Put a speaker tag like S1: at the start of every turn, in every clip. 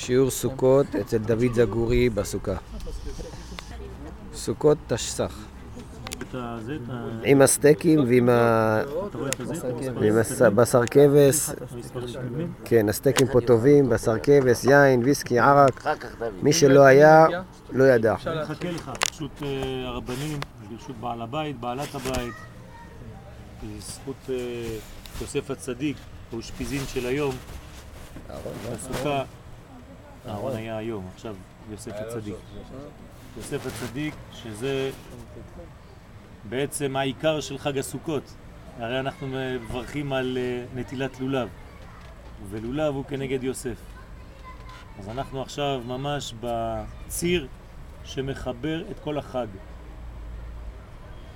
S1: שיעור סוכות אצל דוד זגורי בסוכה. סוכות תשס"ח. עם הסטייקים ועם הבשר כבש. כן, הסטייקים פה טובים, בשר כבש, יין, ויסקי, ערק. מי שלא היה, לא ידע.
S2: אני מחכה לך, פשוט אה, הרבנים, ברשות בעל הבית, בעלת הבית, בזכות אה, יוסף הצדיק, האושפיזין של היום, בסוכה, אהרון היה היום, עכשיו יוסף הצדיק. יוסף הצדיק, שזה בעצם העיקר של חג הסוכות. הרי אנחנו מברכים על אה, נטילת לולב, ולולב הוא כנגד יוסף. אז אנחנו עכשיו ממש בציר שמחבר את כל החג.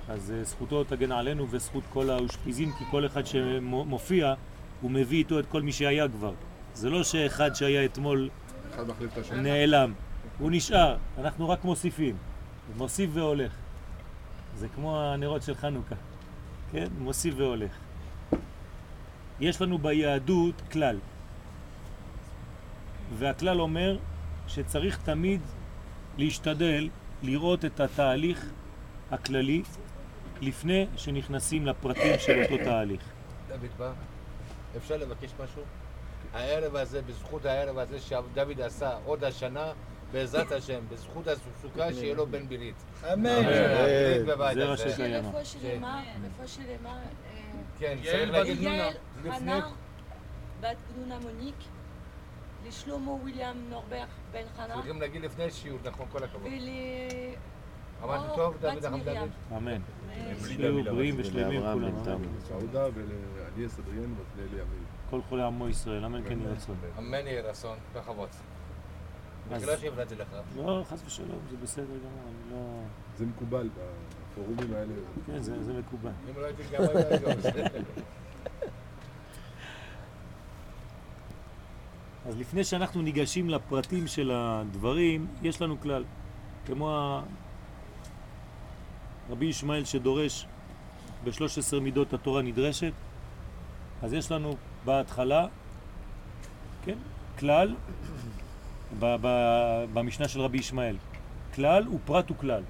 S2: אז אה, זכותו תגן עלינו וזכות כל האושפיזים, כי כל אחד שמופיע, הוא מביא איתו את כל מי שהיה כבר. זה לא שאחד שהיה אתמול נעלם, הוא נשאר, אנחנו רק מוסיפים, מוסיף והולך. זה כמו הנרות של חנוכה, כן? מוסיף והולך. יש לנו ביהדות כלל, והכלל אומר שצריך תמיד להשתדל לראות את התהליך הכללי לפני שנכנסים לפרטים של אותו תהליך.
S3: דוד אפשר לבקש משהו? הערב הזה, בזכות הערב הזה שדוד עשה עוד השנה, בעזרת השם, בזכות הסוכה, שיהיה לו בן ברית.
S4: אמן.
S2: זה קיימא.
S5: רפואה שלמה, רפואה שלמה.
S3: כן,
S4: יעל
S3: צריך
S4: בת
S3: להגיד
S4: גנונה.
S5: יעל, חנה, בת גנונה מוניק, לשלמה וויליאם נורברט בן חנה,
S3: צריכים להגיד לפני שיעור, נכון, כל הכבוד.
S5: ול...
S3: אמרנו טוב, דוד
S5: מרים.
S3: דוד?
S2: אמן. שיהיו בריאים ושלמים כולם.
S6: סעודה אדריאן ולאלי עמי.
S2: כל חולי עמו ישראל, אמן כן יהי רצון.
S3: אמן יהי רצון, בכבוד. בגלל שהפרעתי לך.
S2: לא, חס ושלום, זה בסדר גמור, אני לא...
S6: זה מקובל בפורומים האלה.
S2: כן, זה זה מקובל.
S3: אם לא הייתי עושה.
S2: אז לפני שאנחנו ניגשים לפרטים של הדברים, יש לנו כלל. כמו רבי ישמעאל שדורש ב-13 מידות התורה נדרשת, אז יש לנו בהתחלה, כן, כלל, ב- ב- במשנה של רבי ישמעאל. כלל ופרט וכלל.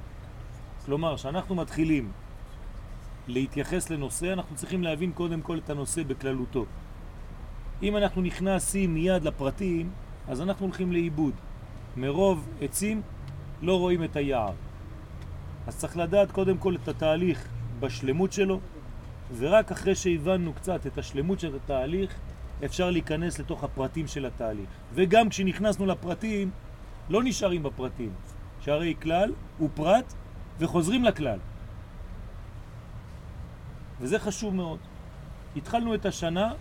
S2: כלומר, כשאנחנו מתחילים להתייחס לנושא, אנחנו צריכים להבין קודם כל את הנושא בכללותו. אם אנחנו נכנסים מיד לפרטים, אז אנחנו הולכים לאיבוד. מרוב עצים לא רואים את היער. אז צריך לדעת קודם כל את התהליך בשלמות שלו, ורק אחרי שהבנו קצת את השלמות של התהליך, אפשר להיכנס לתוך הפרטים של התהליך. וגם כשנכנסנו לפרטים, לא נשארים בפרטים, שהרי כלל הוא פרט וחוזרים לכלל. וזה חשוב מאוד. התחלנו את השנה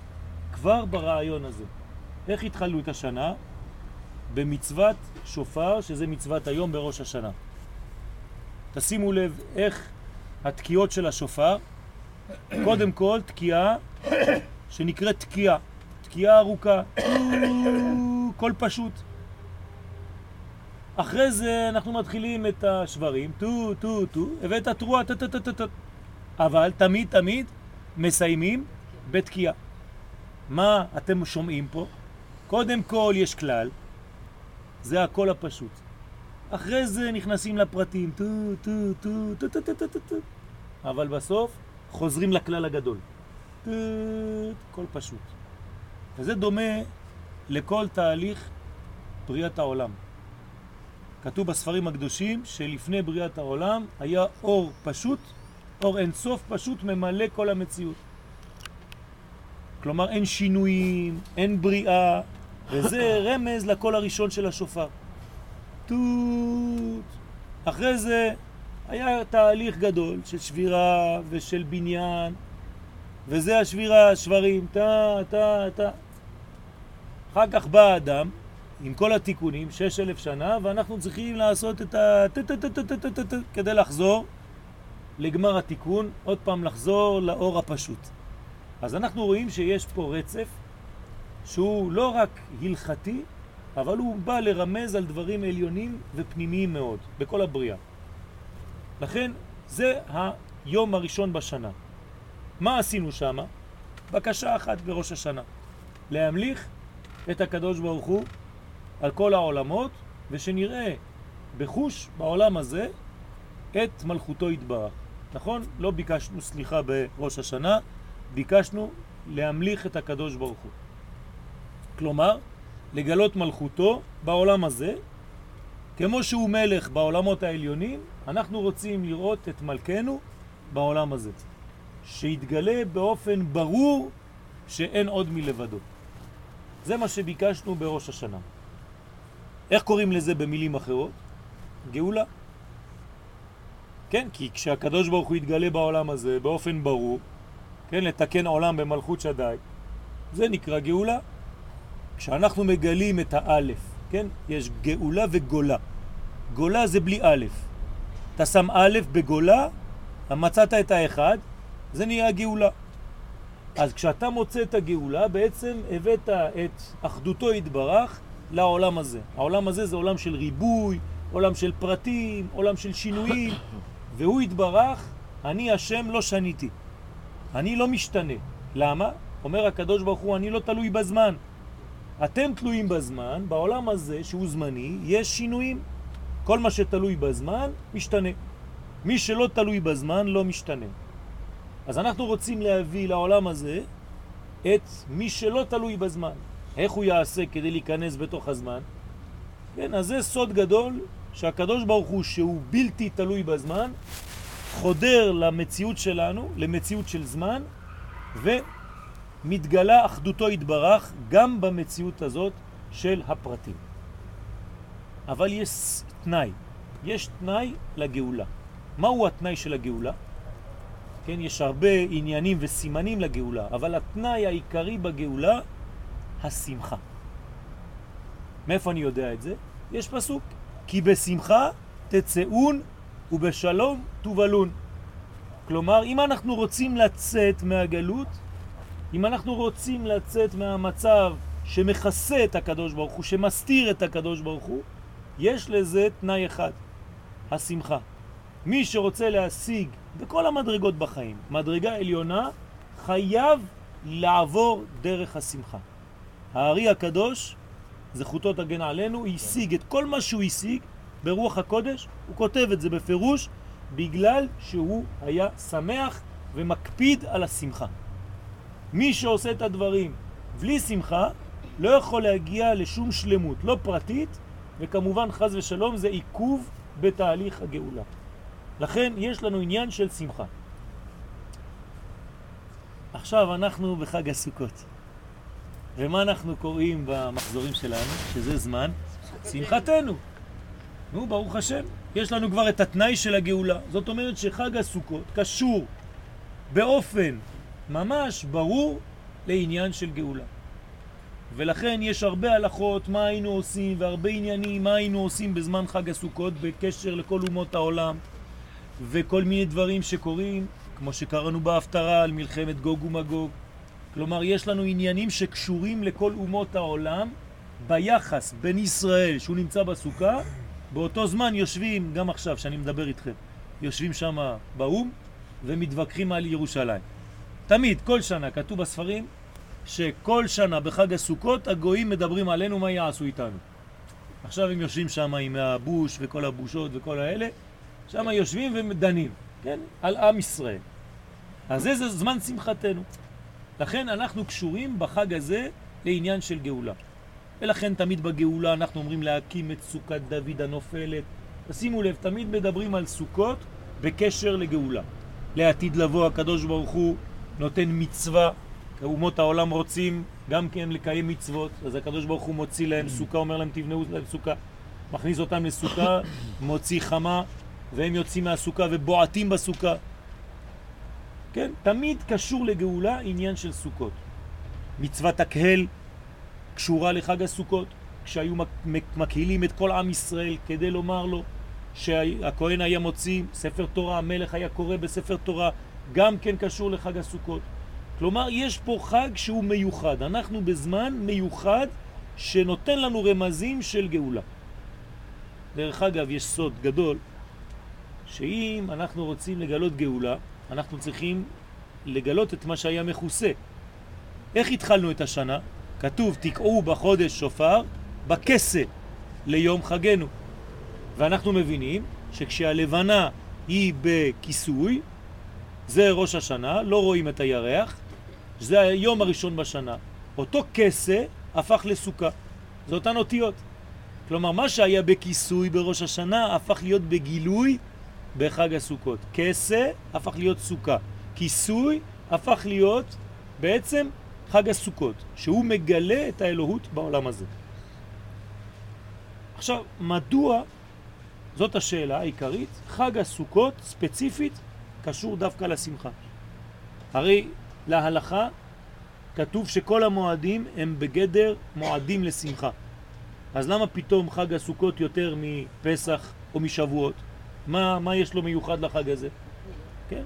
S2: כבר ברעיון הזה. איך התחלנו את השנה? במצוות שופר, שזה מצוות היום בראש השנה. תשימו לב איך התקיעות של השופר, קודם כל תקיעה שנקראת תקיעה, תקיעה ארוכה, קול פשוט. אחרי זה אנחנו מתחילים את השברים, טו, טו, טו, הבאת תרועה, טו, טו, טו, טו, טו. אבל תמיד תמיד מסיימים בתקיעה. מה אתם שומעים פה? קודם כל יש כלל, זה הקול הפשוט. אחרי זה נכנסים לפרטים, טו, טו, טו, טו, טו, טו, טו, טו. אבל בסוף חוזרים לכלל הגדול. הקול פשוט. וזה דומה לכל תהליך בריאת העולם. כתוב בספרים הקדושים שלפני בריאת העולם היה אור פשוט, אור אינסוף פשוט ממלא כל המציאות. כלומר אין שינויים, אין בריאה, וזה רמז לקול הראשון של השופר. טוט. אחרי זה היה תהליך גדול של שבירה ושל בניין, וזה השבירה, השברים, טה, טה, טה. אחר כך בא האדם, עם כל התיקונים, שש אלף שנה, ואנחנו צריכים לעשות את ה... כדי לחזור לגמר התיקון, עוד פעם לחזור לאור הפשוט. אז אנחנו רואים שיש פה רצף שהוא לא רק הלכתי, אבל הוא בא לרמז על דברים עליונים ופנימיים מאוד, בכל הבריאה. לכן זה היום הראשון בשנה. מה עשינו שם? בקשה אחת בראש השנה, להמליך את הקדוש ברוך הוא על כל העולמות, ושנראה בחוש בעולם הזה את מלכותו יתברך. נכון? לא ביקשנו סליחה בראש השנה, ביקשנו להמליך את הקדוש ברוך הוא. כלומר, לגלות מלכותו בעולם הזה, כמו שהוא מלך בעולמות העליונים, אנחנו רוצים לראות את מלכנו בעולם הזה. שיתגלה באופן ברור שאין עוד מלבדו. זה מה שביקשנו בראש השנה. איך קוראים לזה במילים אחרות? גאולה. כן, כי כשהקדוש ברוך הוא יתגלה בעולם הזה באופן ברור, כן, לתקן עולם במלכות שדי, זה נקרא גאולה. כשאנחנו מגלים את האלף, כן, יש גאולה וגולה. גולה זה בלי א'. אתה שם א' בגולה, מצאת את האחד, זה נהיה גאולה. אז כשאתה מוצא את הגאולה, בעצם הבאת את אחדותו התברך לעולם הזה. העולם הזה זה עולם של ריבוי, עולם של פרטים, עולם של שינויים, והוא התברך, אני השם לא שניתי. אני לא משתנה. למה? אומר הקדוש ברוך הוא, אני לא תלוי בזמן. אתם תלויים בזמן, בעולם הזה שהוא זמני, יש שינויים. כל מה שתלוי בזמן משתנה. מי שלא תלוי בזמן לא משתנה. אז אנחנו רוצים להביא לעולם הזה את מי שלא תלוי בזמן. איך הוא יעשה כדי להיכנס בתוך הזמן? כן, אז זה סוד גדול שהקדוש ברוך הוא שהוא בלתי תלוי בזמן חודר למציאות שלנו, למציאות של זמן ומתגלה אחדותו התברך גם במציאות הזאת של הפרטים. אבל יש תנאי, יש תנאי לגאולה. מהו התנאי של הגאולה? כן, יש הרבה עניינים וסימנים לגאולה, אבל התנאי העיקרי בגאולה, השמחה. מאיפה אני יודע את זה? יש פסוק, כי בשמחה תצאון ובשלום תובלון. כלומר, אם אנחנו רוצים לצאת מהגלות, אם אנחנו רוצים לצאת מהמצב שמכסה את הקדוש ברוך הוא, שמסתיר את הקדוש ברוך הוא, יש לזה תנאי אחד, השמחה. מי שרוצה להשיג בכל המדרגות בחיים, מדרגה עליונה, חייב לעבור דרך השמחה. הארי הקדוש, זכותו תגן עלינו, השיג את כל מה שהוא השיג ברוח הקודש, הוא כותב את זה בפירוש, בגלל שהוא היה שמח ומקפיד על השמחה. מי שעושה את הדברים בלי שמחה, לא יכול להגיע לשום שלמות, לא פרטית וכמובן חז ושלום זה עיכוב בתהליך הגאולה. לכן יש לנו עניין של שמחה. עכשיו אנחנו בחג הסוכות. ומה אנחנו קוראים במחזורים שלנו? שזה זמן שמחתנו. נו, ברוך השם. יש לנו כבר את התנאי של הגאולה. זאת אומרת שחג הסוכות קשור באופן ממש ברור לעניין של גאולה. ולכן יש הרבה הלכות מה היינו עושים והרבה עניינים מה היינו עושים בזמן חג הסוכות בקשר לכל אומות העולם וכל מיני דברים שקורים כמו שקראנו בהפטרה על מלחמת גוג ומגוג. כלומר יש לנו עניינים שקשורים לכל אומות העולם ביחס בין ישראל שהוא נמצא בסוכה באותו זמן יושבים גם עכשיו שאני מדבר איתכם יושבים שם באום ומתווכחים על ירושלים. תמיד כל שנה כתוב בספרים שכל שנה בחג הסוכות הגויים מדברים עלינו מה יעשו איתנו. עכשיו הם יושבים שם עם הבוש וכל הבושות וכל האלה, שם יושבים ודנים, כן? על עם ישראל. אז זה, זמן שמחתנו. לכן אנחנו קשורים בחג הזה לעניין של גאולה. ולכן תמיד בגאולה אנחנו אומרים להקים את סוכת דוד הנופלת. תשימו לב, תמיד מדברים על סוכות בקשר לגאולה. לעתיד לבוא הקדוש ברוך הוא נותן מצווה אומות העולם רוצים גם כן לקיים מצוות, אז הקדוש ברוך הוא מוציא להם סוכה, אומר להם תבנאו להם סוכה, מכניס אותם לסוכה, מוציא חמה, והם יוצאים מהסוכה ובועטים בסוכה. כן, תמיד קשור לגאולה עניין של סוכות. מצוות הקהל קשורה לחג הסוכות, כשהיו מקהילים את כל עם ישראל כדי לומר לו שהכהן היה מוציא ספר תורה, המלך היה קורא בספר תורה, גם כן קשור לחג הסוכות. כלומר, יש פה חג שהוא מיוחד. אנחנו בזמן מיוחד שנותן לנו רמזים של גאולה. דרך אגב, יש סוד גדול, שאם אנחנו רוצים לגלות גאולה, אנחנו צריכים לגלות את מה שהיה מכוסה. איך התחלנו את השנה? כתוב, תקעו בחודש שופר, בכסה ליום חגנו. ואנחנו מבינים שכשהלבנה היא בכיסוי, זה ראש השנה, לא רואים את הירח, זה היום הראשון בשנה. אותו כסה הפך לסוכה. זה אותן אותיות. כלומר, מה שהיה בכיסוי בראש השנה הפך להיות בגילוי בחג הסוכות. כסה הפך להיות סוכה. כיסוי הפך להיות בעצם חג הסוכות, שהוא מגלה את האלוהות בעולם הזה. עכשיו, מדוע, זאת השאלה העיקרית, חג הסוכות ספציפית קשור דווקא לשמחה? הרי להלכה כתוב שכל המועדים הם בגדר מועדים לשמחה. אז למה פתאום חג הסוכות יותר מפסח או משבועות? מה, מה יש לו מיוחד לחג הזה? כן?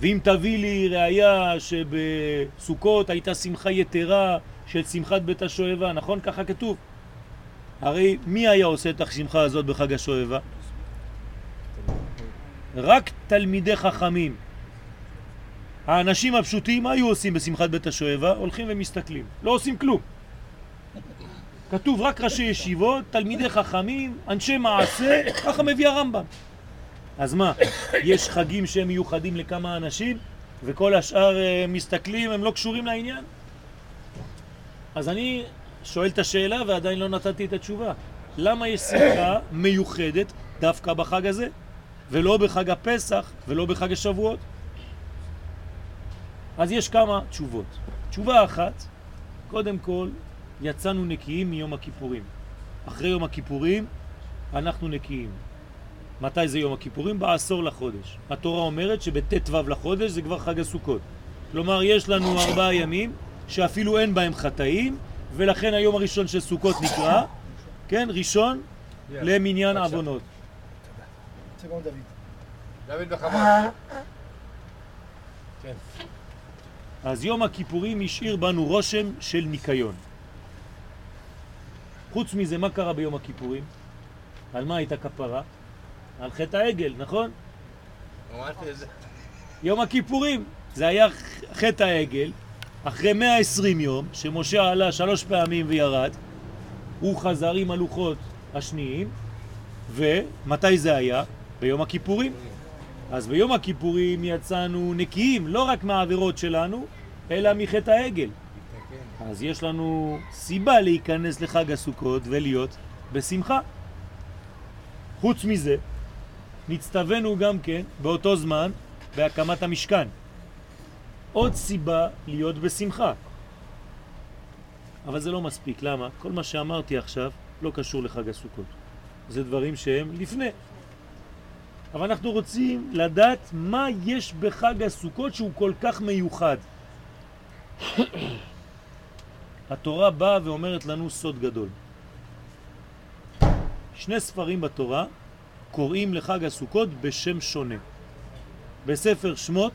S2: ואם תביא לי ראיה שבסוכות הייתה שמחה יתרה של שמחת בית השואבה, נכון? ככה כתוב. הרי מי היה עושה את השמחה הזאת בחג השואבה? רק תלמידי חכמים. האנשים הפשוטים, מה היו עושים בשמחת בית השואבה? הולכים ומסתכלים. לא עושים כלום. כתוב רק ראשי ישיבות, תלמידי חכמים, אנשי מעשה, ככה מביא הרמב"ם. אז מה, יש חגים שהם מיוחדים לכמה אנשים וכל השאר uh, מסתכלים, הם לא קשורים לעניין? אז אני שואל את השאלה ועדיין לא נתתי את התשובה. למה יש שמחה מיוחדת דווקא בחג הזה ולא בחג הפסח ולא בחג השבועות? אז יש כמה תשובות. תשובה אחת, קודם כל, יצאנו נקיים מיום הכיפורים. אחרי יום הכיפורים אנחנו נקיים. מתי זה יום הכיפורים? בעשור לחודש. התורה אומרת שבט"ו לחודש זה כבר חג הסוכות. כלומר, יש לנו ארבעה ימים שאפילו אין בהם חטאים, ולכן היום הראשון של סוכות נקרא, כן, ראשון למניין עוונות.
S3: דוד בחב"ד. כן.
S2: אז יום הכיפורים השאיר בנו רושם של ניקיון. חוץ מזה, מה קרה ביום הכיפורים? על מה הייתה כפרה? על חטא העגל, נכון? יום הכיפורים. זה היה חטא העגל, אחרי 120 יום, שמשה עלה שלוש פעמים וירד, הוא חזר עם הלוחות השניים, ומתי זה היה? ביום הכיפורים. אז ביום הכיפורים יצאנו נקיים, לא רק מהעבירות שלנו, אלא מחטא העגל. אז יש לנו סיבה להיכנס לחג הסוכות ולהיות בשמחה. חוץ מזה, נצטווינו גם כן באותו זמן בהקמת המשכן. עוד סיבה להיות בשמחה. אבל זה לא מספיק, למה? כל מה שאמרתי עכשיו לא קשור לחג הסוכות. זה דברים שהם לפני. אבל אנחנו רוצים לדעת מה יש בחג הסוכות שהוא כל כך מיוחד. התורה באה ואומרת לנו סוד גדול. שני ספרים בתורה קוראים לחג הסוכות בשם שונה. בספר שמות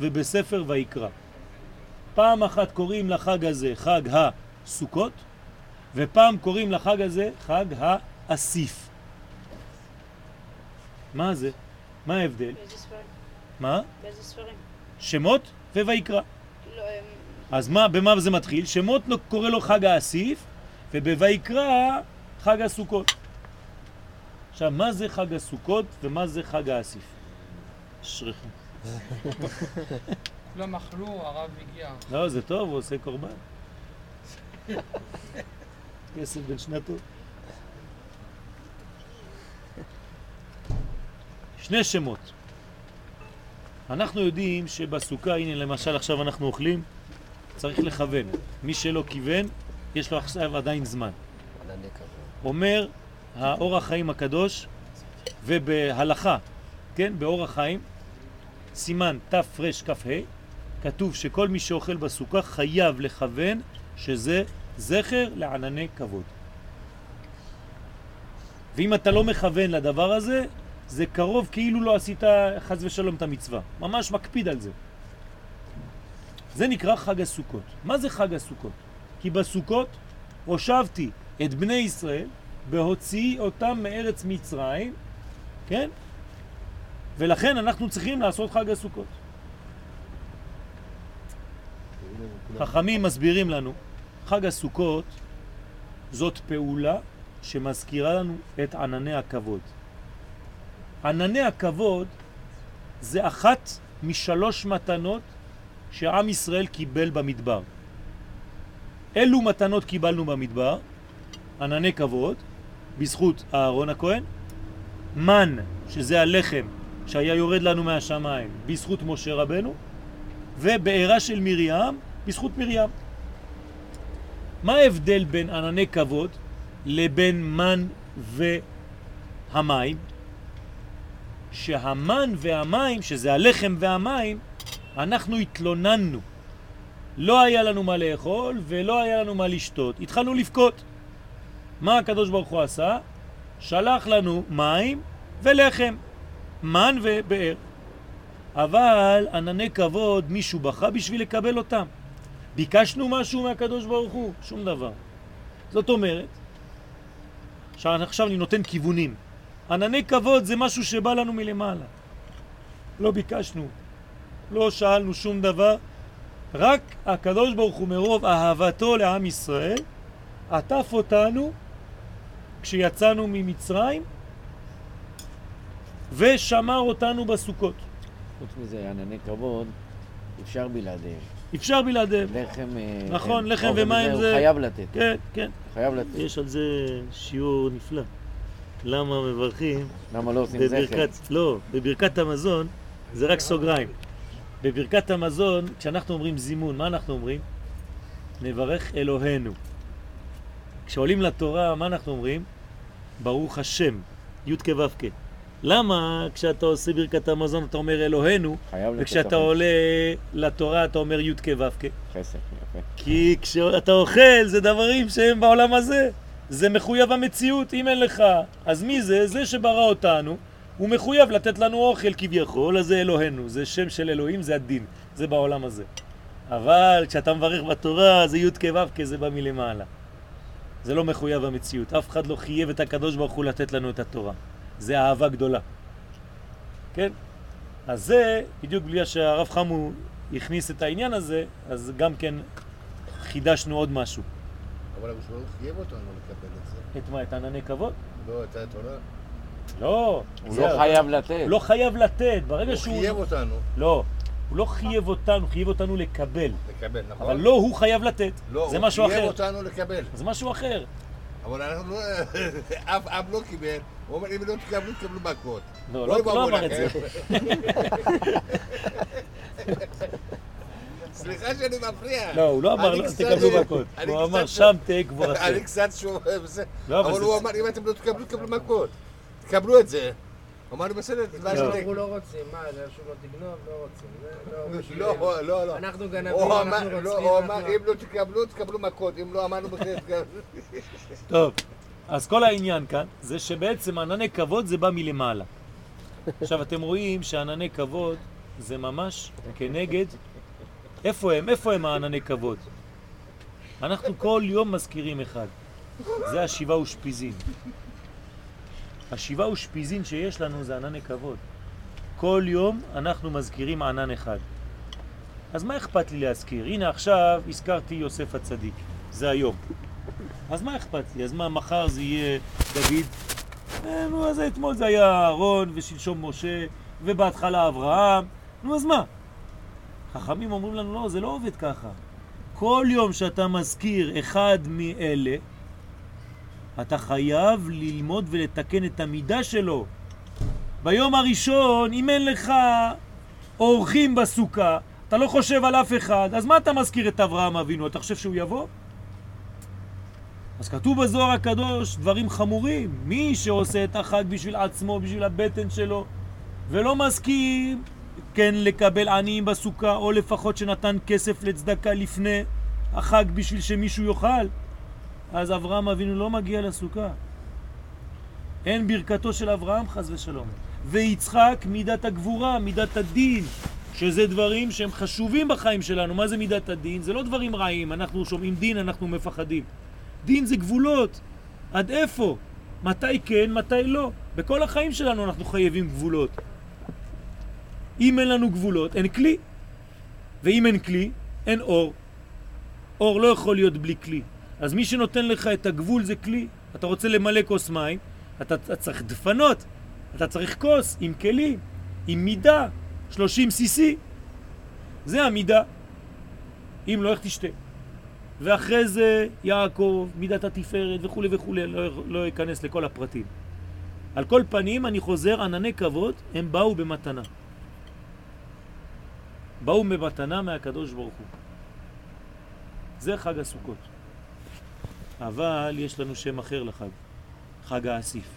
S2: ובספר ויקרא. פעם אחת קוראים לחג הזה חג הסוכות, ופעם קוראים לחג הזה חג האסיף. מה זה? מה ההבדל?
S5: באיזה ספרים?
S2: מה?
S5: באיזה ספרים?
S2: שמות וויקרא.
S5: לא.
S2: אז מה, במה זה מתחיל? שמות לא- קורא לו חג האסיף, ובויקרא חג הסוכות. עכשיו, מה זה חג הסוכות ומה זה חג האסיף? אשריכם.
S4: כולם אכלו, הרב הגיע.
S2: לא, זה טוב, הוא עושה קורבן. כסף בין שנתו. שני שמות. אנחנו יודעים שבסוכה, הנה למשל עכשיו אנחנו אוכלים, צריך לכוון. מי שלא כיוון, יש לו עכשיו עדיין זמן. אומר האור החיים הקדוש, ובהלכה, כן, באור החיים, סימן תרכ"ה, כתוב שכל מי שאוכל בסוכה חייב לכוון שזה זכר לענני כבוד. ואם אתה לא מכוון לדבר הזה, זה קרוב כאילו לא עשית חז ושלום את המצווה. ממש מקפיד על זה. זה נקרא חג הסוכות. מה זה חג הסוכות? כי בסוכות הושבתי את בני ישראל בהוציא אותם מארץ מצרים, כן? ולכן אנחנו צריכים לעשות חג הסוכות. חכמים מסבירים לנו, חג הסוכות זאת פעולה שמזכירה לנו את ענני הכבוד. ענני הכבוד זה אחת משלוש מתנות שעם ישראל קיבל במדבר. אילו מתנות קיבלנו במדבר? ענני כבוד, בזכות אהרון הכהן, מן, שזה הלחם שהיה יורד לנו מהשמיים, בזכות משה רבנו, ובעירה של מרים, בזכות מרים. מה ההבדל בין ענני כבוד לבין מן והמים? שהמן והמים, שזה הלחם והמים, אנחנו התלוננו. לא היה לנו מה לאכול ולא היה לנו מה לשתות. התחלנו לבכות. מה הקדוש ברוך הוא עשה? שלח לנו מים ולחם, מן ובאר. אבל ענני כבוד, מישהו בכה בשביל לקבל אותם. ביקשנו משהו מהקדוש ברוך הוא? שום דבר. זאת אומרת, עכשיו אני נותן כיוונים. ענני כבוד זה משהו שבא לנו מלמעלה. לא ביקשנו, לא שאלנו שום דבר, רק הקדוש ברוך הוא מרוב אהבתו לעם ישראל עטף אותנו כשיצאנו ממצרים ושמר אותנו בסוכות.
S4: חוץ מזה, ענני כבוד, אפשר בלעדיהם.
S2: אפשר בלעדיהם.
S4: לחם... אה,
S2: נכון,
S4: אין.
S2: לחם ומים
S4: הוא
S2: זה-
S4: חייב לתת.
S2: כן, כן.
S4: חייב לתת.
S2: יש על זה שיעור נפלא. למה מברכים
S4: למה לא עושים זכר?
S2: בברכת, לא, בברכת המזון זה רק סוגריים. בברכת המזון, כשאנחנו אומרים זימון, מה אנחנו אומרים? נברך אלוהינו. כשעולים לתורה, מה אנחנו אומרים? ברוך השם, י' כו' למה כשאתה עושה ברכת המזון אתה אומר אלוהינו. וכשאתה. עולה לתורה אתה אומר י' כו'
S4: חסר, יפה.
S2: כי כשאתה אוכל זה דברים שהם בעולם הזה. זה מחויב המציאות, אם אין לך. אז מי זה? זה שברא אותנו. הוא מחויב לתת לנו אוכל כביכול, אז זה אלוהינו. זה שם של אלוהים, זה הדין. זה בעולם הזה. אבל כשאתה מברך בתורה זה י' כו' זה בא מלמעלה. זה לא מחויב המציאות. אף אחד לא חייב את הקדוש ברוך הוא לתת לנו את התורה. זה אהבה גדולה. כן? אז זה, בדיוק בגלל שהרב חמו הכניס את העניין הזה, אז גם כן חידשנו עוד משהו.
S3: אבל הקדוש ברוך הוא חייב אותנו לקבל את זה.
S2: את מה? את ענני כבוד?
S3: לא, את התורה.
S2: לא.
S4: הוא
S2: זה-
S4: לא חייב לתת.
S2: הוא לא חייב לתת. ברגע
S3: הוא
S2: שהוא...
S3: חייב אותנו
S2: לא. הוא לא חייב אותנו, חייב אותנו לקבל.
S3: לקבל, נכון?
S2: אבל לא הוא חייב לתת.
S3: לא,
S2: זה
S3: הוא
S2: משהו
S3: חייב
S2: אחר.
S3: אותנו לקבל.
S2: זה משהו אחר.
S3: אבל אנחנו לא... אף אב לא קיבל. הוא אומר, אם לא תקבלו, תקבלו מכות.
S2: לא, לא, לא אמר את זה.
S3: סליחה שאני מפריע.
S2: לא, הוא לא אמר, לא, תקבלו מכות. הוא אמר, שם תהא גבורתכם.
S3: אני קצת שוב... בסדר.
S2: לא, אבל
S3: הוא אמר, אם אתם לא תקבלו, תקבלו מכות. תקבלו את זה. אמרנו, בסדר,
S2: לא.
S3: שלי.
S7: אנחנו לא רוצים, מה, זה שוב לא תגנוב? לא רוצים. לא בשביל-
S3: לא, לא, לא.
S7: אנחנו גנבים, אנחנו
S3: לא,
S7: רוצחים.
S3: הוא אמר, אם לא תקבלו, תקבלו מכות. אם לא אמרנו בכלל, תקבלו.
S2: טוב, אז כל העניין כאן זה שבעצם ענני כבוד זה בא מלמעלה. עכשיו אתם רואים שענני כבוד זה ממש כנגד, איפה הם? איפה הם הענני כבוד? אנחנו כל יום מזכירים אחד, זה השבעה ושפיזין. השבעה ושפיזין שיש לנו זה ענני כבוד. כל יום אנחנו מזכירים ענן אחד. אז מה אכפת לי להזכיר? הנה עכשיו הזכרתי יוסף הצדיק, זה היום. אז מה אכפת לי? אז מה, מחר זה יהיה דוד? אה, נו, אז אתמול זה היה אהרון ושלשום משה ובהתחלה אברהם. נו, אז מה? חכמים אומרים לנו, לא, זה לא עובד ככה. כל יום שאתה מזכיר אחד מאלה, אתה חייב ללמוד ולתקן את המידה שלו. ביום הראשון, אם אין לך אורחים בסוכה, אתה לא חושב על אף אחד, אז מה אתה מזכיר את אברהם אבינו? אתה חושב שהוא יבוא? אז כתוב בזוהר הקדוש דברים חמורים. מי שעושה את החג בשביל עצמו, בשביל הבטן שלו, ולא מסכים, כן, לקבל עניים בסוכה, או לפחות שנתן כסף לצדקה לפני החג בשביל שמישהו יאכל, אז אברהם אבינו לא מגיע לסוכה. אין ברכתו של אברהם חס ושלום. ויצחק מידת הגבורה, מידת הדין, שזה דברים שהם חשובים בחיים שלנו. מה זה מידת הדין? זה לא דברים רעים. אנחנו שומעים דין, אנחנו מפחדים. דין זה גבולות. עד איפה? מתי כן, מתי לא. בכל החיים שלנו אנחנו חייבים גבולות. אם אין לנו גבולות, אין כלי. ואם אין כלי, אין אור. אור לא יכול להיות בלי כלי. אז מי שנותן לך את הגבול זה כלי. אתה רוצה למלא כוס מים, אתה, אתה צריך דפנות, אתה צריך כוס עם כלים, עם מידה, 30 cc. זה המידה. אם לא, איך תשתה? ואחרי זה יעקב, מידת התפארת וכו' וכו', לא, לא אכנס לכל הפרטים. על כל פנים, אני חוזר, ענני כבוד, הם באו במתנה. באו במתנה מהקדוש ברוך הוא. זה חג הסוכות. אבל יש לנו שם אחר לחג, חג האסיף.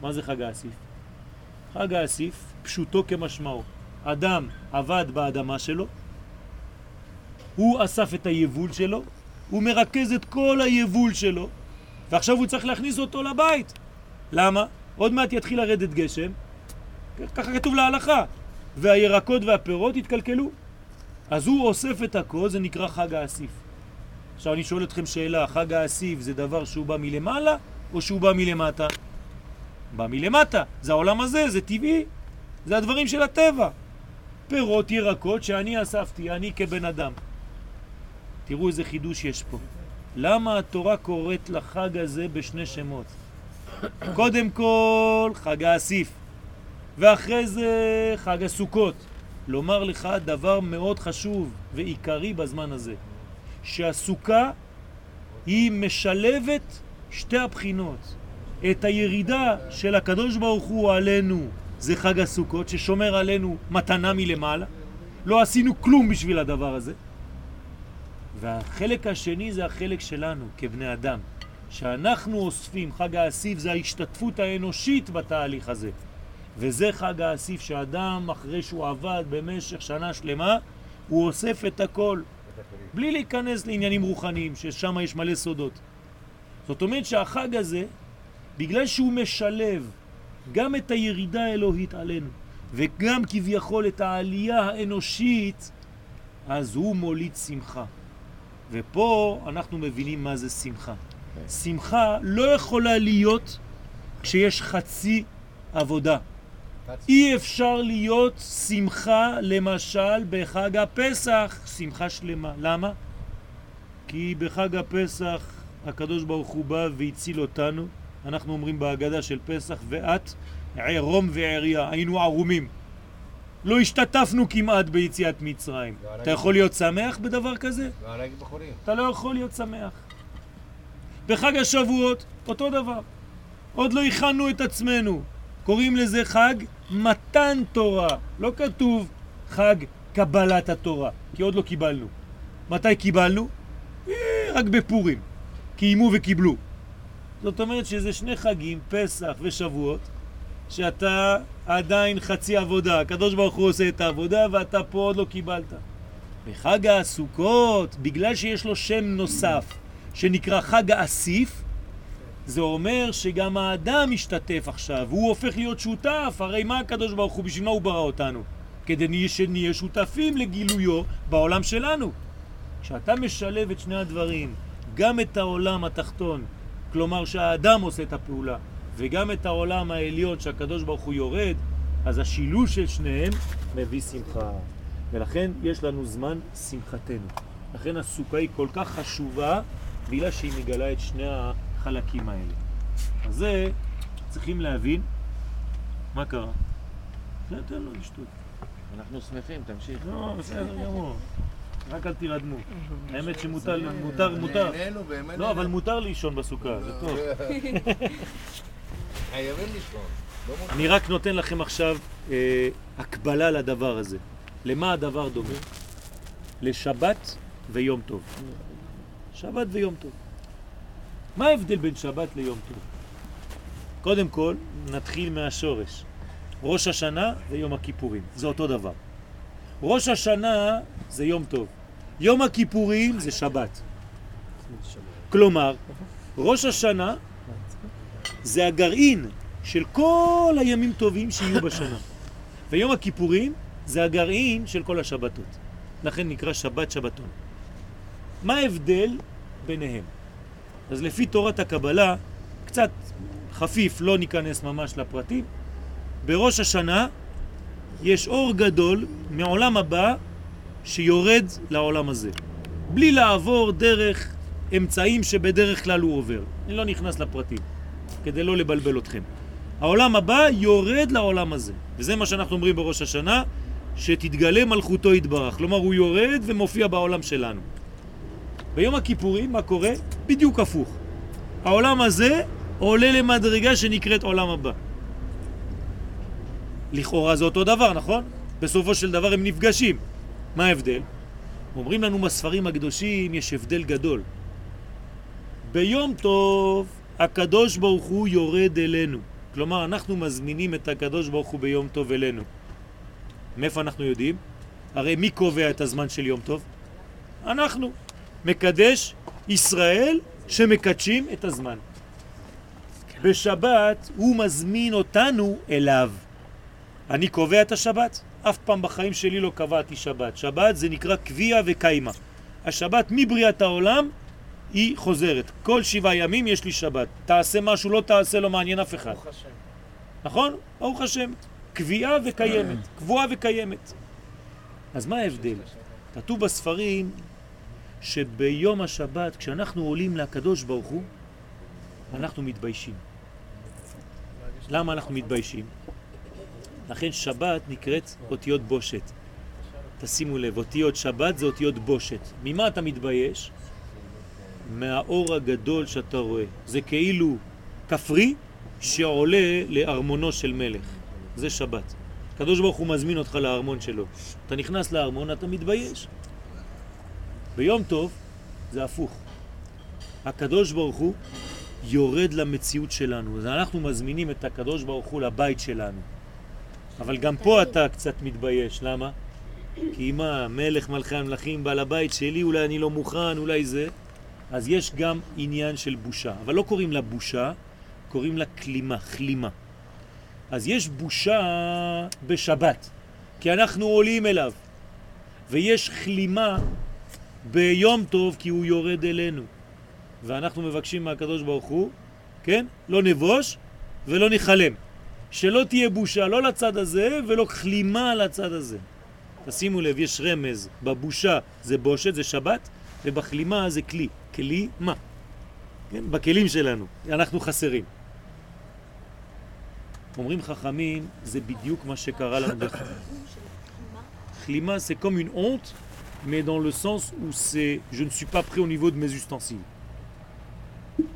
S2: מה זה חג האסיף? חג האסיף, פשוטו כמשמעו. אדם עבד באדמה שלו, הוא אסף את היבול שלו, הוא מרכז את כל היבול שלו, ועכשיו הוא צריך להכניס אותו לבית. למה? עוד מעט יתחיל לרדת גשם, ככה כתוב להלכה, והירקות והפירות יתקלקלו. אז הוא אוסף את הכל, זה נקרא חג האסיף. עכשיו אני שואל אתכם שאלה, חג האסיף זה דבר שהוא בא מלמעלה או שהוא בא מלמטה? בא מלמטה, זה העולם הזה, זה טבעי, זה הדברים של הטבע. פירות, ירקות שאני אספתי, אני כבן אדם. תראו איזה חידוש יש פה. למה התורה קוראת לחג הזה בשני שמות? קודם כל חג האסיף, ואחרי זה חג הסוכות. לומר לך דבר מאוד חשוב ועיקרי בזמן הזה, שהסוכה היא משלבת שתי הבחינות. את הירידה של הקדוש ברוך הוא עלינו זה חג הסוכות ששומר עלינו מתנה מלמעלה. לא עשינו כלום בשביל הדבר הזה. והחלק השני זה החלק שלנו כבני אדם, שאנחנו אוספים, חג האסיף זה ההשתתפות האנושית בתהליך הזה. וזה חג האסיף שאדם אחרי שהוא עבד במשך שנה שלמה, הוא אוסף את הכל, בלי להיכנס לעניינים רוחניים, ששם יש מלא סודות. זאת אומרת שהחג הזה, בגלל שהוא משלב גם את הירידה האלוהית עלינו, וגם כביכול את העלייה האנושית, אז הוא מוליד שמחה. ופה אנחנו מבינים מה זה שמחה. שמחה לא יכולה להיות כשיש חצי עבודה. אי אפשר להיות שמחה למשל בחג הפסח, שמחה שלמה. למה? כי בחג הפסח הקדוש ברוך הוא בא והציל אותנו. אנחנו אומרים בהגדה של פסח, ואת ערום ועריה, היינו ערומים. לא השתתפנו כמעט ביציאת מצרים. אתה יכול להיות שמח בדבר כזה? אתה לא יכול להיות שמח. בחג השבועות, אותו דבר. עוד לא הכנו את עצמנו. קוראים לזה חג מתן תורה. לא כתוב חג קבלת התורה, כי עוד לא קיבלנו. מתי קיבלנו? אה, רק בפורים. קיימו וקיבלו. זאת אומרת שזה שני חגים, פסח ושבועות, שאתה עדיין חצי עבודה. הקדוש ברוך הוא עושה את העבודה ואתה פה עוד לא קיבלת. בחג הסוכות, בגלל שיש לו שם נוסף שנקרא חג האסיף, זה אומר שגם האדם משתתף עכשיו, הוא הופך להיות שותף, הרי מה הקדוש ברוך הוא, בשביל מה הוא ברא אותנו? כדי שנהיה שותפים לגילויו בעולם שלנו. כשאתה משלב את שני הדברים, גם את העולם התחתון, כלומר שהאדם עושה את הפעולה, וגם את העולם העליון שהקדוש ברוך הוא יורד, אז השילוש של שניהם מביא שמחה. ולכן יש לנו זמן שמחתנו. לכן הסוכה היא כל כך חשובה, בגלל שהיא מגלה את שני החלקים האלה. אז זה צריכים להבין מה קרה. זה תן לו לשתות.
S4: אנחנו שמחים, תמשיך.
S2: לא, בסדר גמור. רק אל תירדמו. האמת שמותר, מותר, מותר. לא, אבל מותר לישון בסוכה, זה טוב.
S3: חייבים לישון. לא.
S2: אני רק נותן לכם עכשיו אה, הקבלה לדבר הזה. למה הדבר דומה? לשבת ויום טוב. שבת ויום טוב. מה ההבדל בין שבת ליום טוב? קודם כל, נתחיל מהשורש. ראש השנה ויום הכיפורים, זה אותו דבר. ראש השנה זה יום טוב. יום הכיפורים זה שבת. כלומר, ראש השנה זה הגרעין של כל הימים טובים שיהיו בשנה. ויום הכיפורים זה הגרעין של כל השבתות. לכן נקרא שבת שבתון. מה ההבדל ביניהם? אז לפי תורת הקבלה, קצת חפיף, לא ניכנס ממש לפרטים, בראש השנה יש אור גדול מעולם הבא שיורד לעולם הזה. בלי לעבור דרך אמצעים שבדרך כלל הוא עובר. אני לא נכנס לפרטים, כדי לא לבלבל אתכם. העולם הבא יורד לעולם הזה, וזה מה שאנחנו אומרים בראש השנה, שתתגלה מלכותו יתברך. כלומר, הוא יורד ומופיע בעולם שלנו. ביום הכיפורים, מה קורה? בדיוק הפוך. העולם הזה עולה למדרגה שנקראת עולם הבא. לכאורה זה אותו דבר, נכון? בסופו של דבר הם נפגשים. מה ההבדל? אומרים לנו בספרים הקדושים יש הבדל גדול. ביום טוב הקדוש ברוך הוא יורד אלינו. כלומר, אנחנו מזמינים את הקדוש ברוך הוא ביום טוב אלינו. מאיפה אנחנו יודעים? הרי מי קובע את הזמן של יום טוב? אנחנו. מקדש ישראל שמקדשים את הזמן. בשבת הוא מזמין אותנו אליו. אני קובע את השבת? אף פעם בחיים שלי לא קבעתי שבת. שבת זה נקרא קביע וקיימה. השבת מבריאת העולם היא חוזרת. כל שבעה ימים יש לי שבת. תעשה משהו, לא תעשה, לא מעניין אף אחד.
S7: ברוך השם.
S2: נכון? ברוך השם. קביעה וקיימת, קבועה וקיימת. אז מה ההבדל? כתוב בספרים שביום השבת, כשאנחנו עולים לקדוש ברוך הוא, אנחנו מתביישים. למה אנחנו מתביישים? לכן שבת נקראת אותיות בושת. תשימו לב, אותיות שבת זה אותיות בושת. ממה אתה מתבייש? מהאור הגדול שאתה רואה. זה כאילו כפרי שעולה לארמונו של מלך. זה שבת. הקדוש ברוך הוא מזמין אותך לארמון שלו. אתה נכנס לארמון, אתה מתבייש. ביום טוב זה הפוך. הקדוש ברוך הוא יורד למציאות שלנו. אז אנחנו מזמינים את הקדוש ברוך הוא לבית שלנו. אבל גם פה אתה קצת מתבייש. למה? כי מה, מלך מלכי המלכים בא לבית שלי, אולי אני לא מוכן, אולי זה. אז יש גם עניין של בושה. אבל לא קוראים לה בושה, קוראים לה כלימה, כלימה. אז יש בושה בשבת, כי אנחנו עולים אליו. ויש כלימה ביום טוב, כי הוא יורד אלינו. ואנחנו מבקשים מהקדוש ברוך הוא, כן? לא נבוש ולא נחלם. שלא תהיה בושה, לא לצד הזה ולא כלימה לצד הזה. תשימו לב, יש רמז, בבושה זה בושת, זה שבת, ובכלימה זה כלי. כלי מה? כן? בכלים שלנו, אנחנו חסרים. אומרים חכמים, זה בדיוק מה שקרה לנו. כלימה c'est comme une honte, mais dans le sens où c'est je ne suis pas prêt au niveau de mes ustensiles.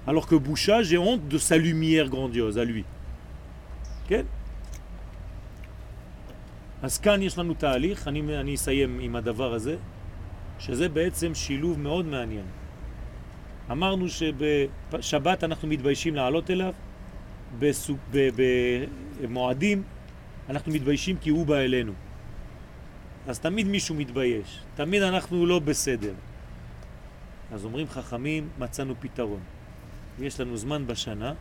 S2: Alors que Boucha, j'ai honte de sa lumière grandiose à lui. כן? אז כאן יש לנו תהליך, אני, אני אסיים עם הדבר הזה, שזה בעצם שילוב מאוד מעניין. אמרנו שבשבת אנחנו מתביישים לעלות אליו, בסוג, ב, במועדים אנחנו מתביישים כי הוא בא אלינו. אז תמיד מישהו מתבייש, תמיד אנחנו לא בסדר. אז אומרים חכמים, מצאנו פתרון. יש לנו זמן בשנה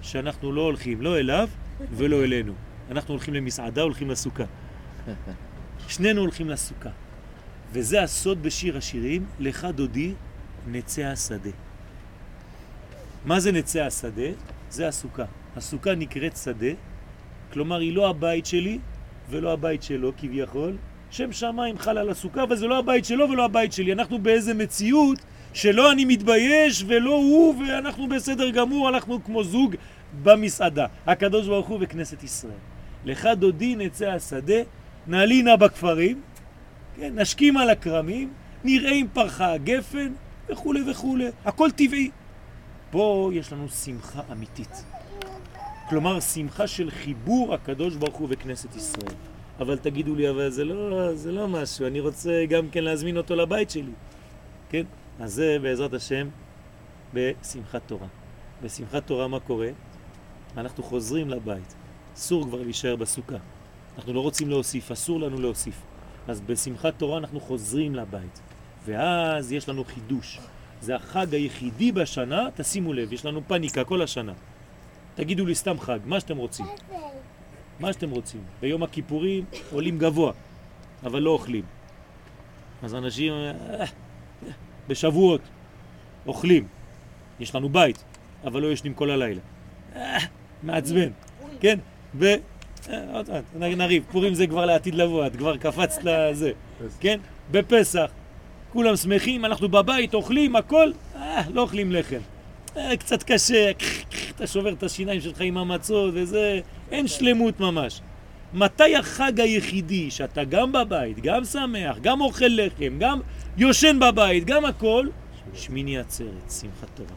S2: שאנחנו לא הולכים לא אליו ולא אלינו. אנחנו הולכים למסעדה, הולכים לסוכה. שנינו הולכים לסוכה. וזה הסוד בשיר השירים, לך דודי נצא השדה. מה זה נצא השדה? זה הסוכה. הסוכה נקראת שדה, כלומר היא לא הבית שלי ולא הבית שלו כביכול. שם שמיים חל על הסוכה, אבל זה לא הבית שלו ולא הבית שלי. אנחנו באיזה מציאות שלא אני מתבייש ולא הוא ואנחנו בסדר גמור, אנחנו כמו זוג במסעדה. הקדוש ברוך הוא וכנסת ישראל. לך דודי נצא השדה, נעלינה בכפרים, כן, נשכים על הכרמים, נראה אם פרחה הגפן וכו' וכו'. הכל טבעי. פה יש לנו שמחה אמיתית. כלומר, שמחה של חיבור הקדוש ברוך הוא וכנסת ישראל. אבל תגידו לי, אבל זה לא, זה לא משהו, אני רוצה גם כן להזמין אותו לבית שלי. כן? אז זה בעזרת השם בשמחת תורה. בשמחת תורה מה קורה? אנחנו חוזרים לבית. אסור כבר להישאר בסוכה. אנחנו לא רוצים להוסיף, אסור לנו להוסיף. אז בשמחת תורה אנחנו חוזרים לבית. ואז יש לנו חידוש. זה החג היחידי בשנה, תשימו לב, יש לנו פניקה כל השנה. תגידו לי סתם חג, מה שאתם רוצים. מה שאתם רוצים. ביום הכיפורים עולים גבוה, אבל לא אוכלים. אז אנשים אה, בשבועות אוכלים. יש לנו בית, אבל לא ישנים כל הלילה. אה, מעצבן, כן? ו... אה, נריב, פורים זה כבר לעתיד לבוא, את כבר קפצת לזה, כן? בפסח, כולם שמחים, אנחנו בבית, אוכלים, הכל, אה, לא אוכלים לחם. אה, קצת קשה, אתה שובר את השיניים שלך עם המצות וזה, אין שלמות ממש. מתי החג היחידי שאתה גם בבית, גם שמח, גם אוכל לחם, גם יושן בבית, גם הכל? שמיני עצרת, שמחת תורה.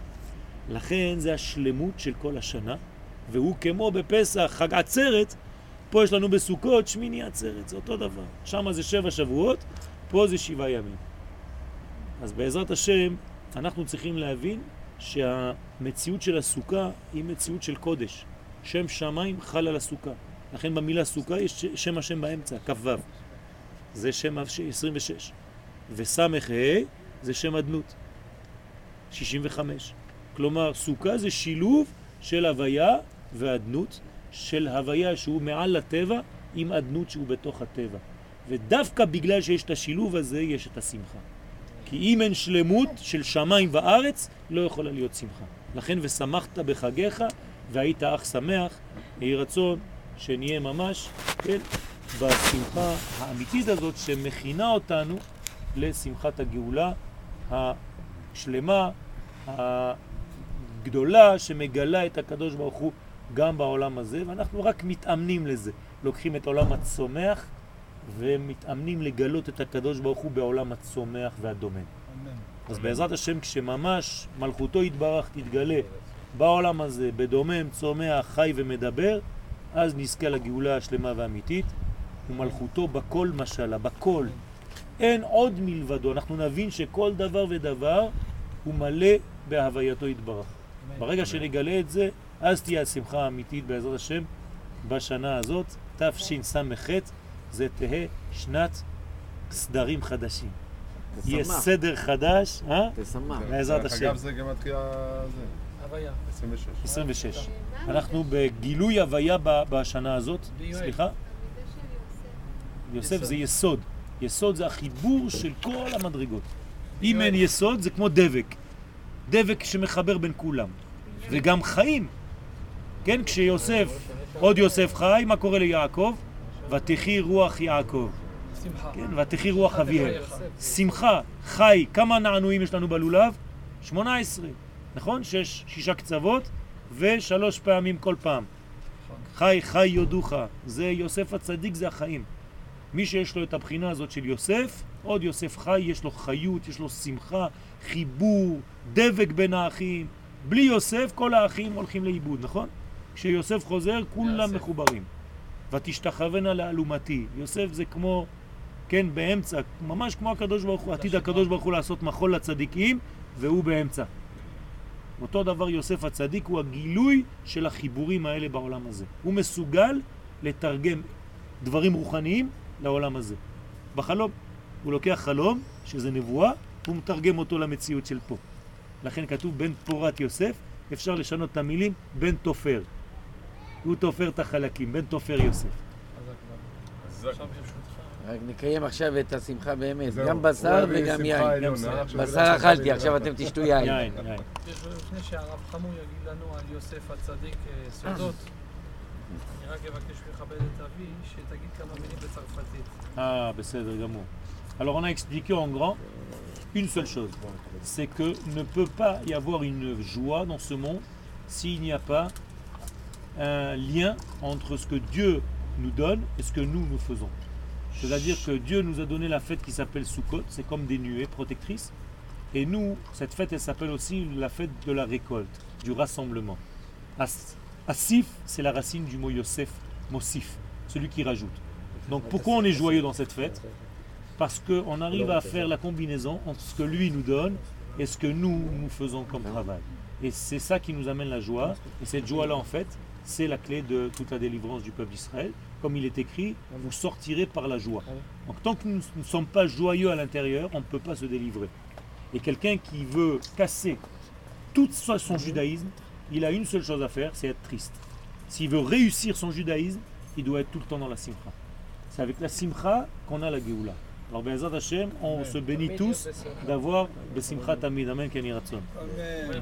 S2: לכן זה השלמות של כל השנה, והוא כמו בפסח, חג עצרת, פה יש לנו בסוכות שמיני עצרת, זה אותו דבר. שם זה שבע שבועות, פה זה שבעה ימים. אז בעזרת השם, אנחנו צריכים להבין שהמציאות של הסוכה היא מציאות של קודש. שם שמיים חל על הסוכה. לכן במילה סוכה יש שם השם באמצע, כ"ו. זה שם 26. וסמך ה' זה שם אדנות, 65. כלומר, סוכה זה שילוב של הוויה ואדנות, של הוויה שהוא מעל הטבע עם אדנות שהוא בתוך הטבע. ודווקא בגלל שיש את השילוב הזה, יש את השמחה. כי אם אין שלמות של שמיים וארץ, לא יכולה להיות שמחה. לכן ושמחת בחגיך והיית אך שמח, יהי רצון שנהיה ממש, כן, בשמחה האמיתית הזאת שמכינה אותנו לשמחת הגאולה השלמה, הגדולה, שמגלה את הקדוש ברוך הוא גם בעולם הזה, ואנחנו רק מתאמנים לזה. לוקחים את עולם הצומח ומתאמנים לגלות את הקדוש ברוך הוא בעולם הצומח והדומן. אז בעזרת השם כשממש מלכותו יתברך תתגלה בעולם הזה, בדומם, צומח, חי ומדבר, אז נזכה לגאולה השלמה והאמיתית, ומלכותו בכל משלה, בכל. אין עוד מלבדו, אנחנו נבין שכל דבר ודבר הוא מלא בהווייתו יתברך. ברגע שנגלה את זה, אז תהיה השמחה האמיתית בעזרת השם בשנה הזאת, תשס"ח, זה תהא שנת סדרים חדשים. יהיה סדר חדש, אה?
S4: תשמח.
S2: בעזרת השם.
S6: אגב, זה גם מתחיל זה.
S7: הוויה.
S6: 26.
S2: 26. אנחנו בגילוי הוויה בשנה הזאת, סליחה? יוסף זה יסוד. יסוד זה החיבור של כל המדרגות. אם אין יסוד זה כמו דבק. דבק שמחבר בין כולם. וגם חיים. כן, כשיוסף, עוד יוסף חי, מה קורה ליעקב? ותחי רוח יעקב.
S7: שמחה.
S2: כן, ותחי רוח אביהם. שמחה, חי, כמה נענועים יש לנו בלולב? 18, נכון? שש, שישה קצוות ושלוש פעמים כל פעם. חי, חי יודוך. זה יוסף הצדיק, זה החיים. מי שיש לו את הבחינה הזאת של יוסף, עוד יוסף חי, יש לו חיות, יש לו שמחה, חיבור, דבק בין האחים. בלי יוסף כל האחים הולכים לאיבוד, נכון? כשיוסף חוזר כולם מחוברים. ותשתחוונה לאלומתי. יוסף זה כמו, כן, באמצע, ממש כמו הקדוש ברוך הוא, עתיד הקדוש ברוך הוא לעשות מחול לצדיקים, והוא באמצע. אותו דבר יוסף הצדיק הוא הגילוי של החיבורים האלה בעולם הזה. הוא מסוגל לתרגם דברים רוחניים לעולם הזה. בחלום. הוא לוקח חלום, שזה נבואה, הוא מתרגם אותו למציאות של פה. לכן כתוב בן פורת יוסף, אפשר לשנות את המילים בן תופר. הוא תופר את החלקים, בן תופר יוסף.
S4: רק נקיים עכשיו את השמחה באמת. גם בשר וגם יין. בשר אכלתי, עכשיו. אתם תשתו יין.
S2: יין, יין.
S7: לפני שהרב חמור יגיד לנו על יוסף הצדיק אה, סודות, אני רק אבקש לכבד את אבי, שתגיד כמה מילים בצרפתית.
S2: Ah, בסדר גמור. Alors on a expliqué en grand une seule chose, c'est que ne peut pas y avoir une joie dans ce monde s'il n'y a pas un lien entre ce que Dieu nous donne et ce que nous nous faisons. C'est-à-dire que Dieu nous a donné la fête qui s'appelle Sukkot, c'est comme des nuées protectrices. Et nous, cette fête, elle s'appelle aussi la fête de la récolte, du rassemblement. As- Asif, c'est la racine du mot Yosef, Mosif, celui qui rajoute. Donc pourquoi on est joyeux dans cette fête? Parce qu'on arrive à faire la combinaison entre ce que lui nous donne et ce que nous, nous faisons comme travail. Et c'est ça qui nous amène la joie. Et cette joie-là, en fait, c'est la clé de toute la délivrance du peuple d'Israël. Comme il est écrit, vous sortirez par la joie. Donc tant que nous ne sommes pas joyeux à l'intérieur, on ne peut pas se délivrer. Et quelqu'un qui veut casser tout son judaïsme, il a une seule chose à faire, c'est être triste. S'il veut réussir son judaïsme, il doit être tout le temps dans la simcha. C'est avec la simcha qu'on a la geoula. Alors, Bezad Hashem, on se bénit tous d'avoir Besimcha Tamid. Amen,
S4: Kenny
S7: Ratson. Amen.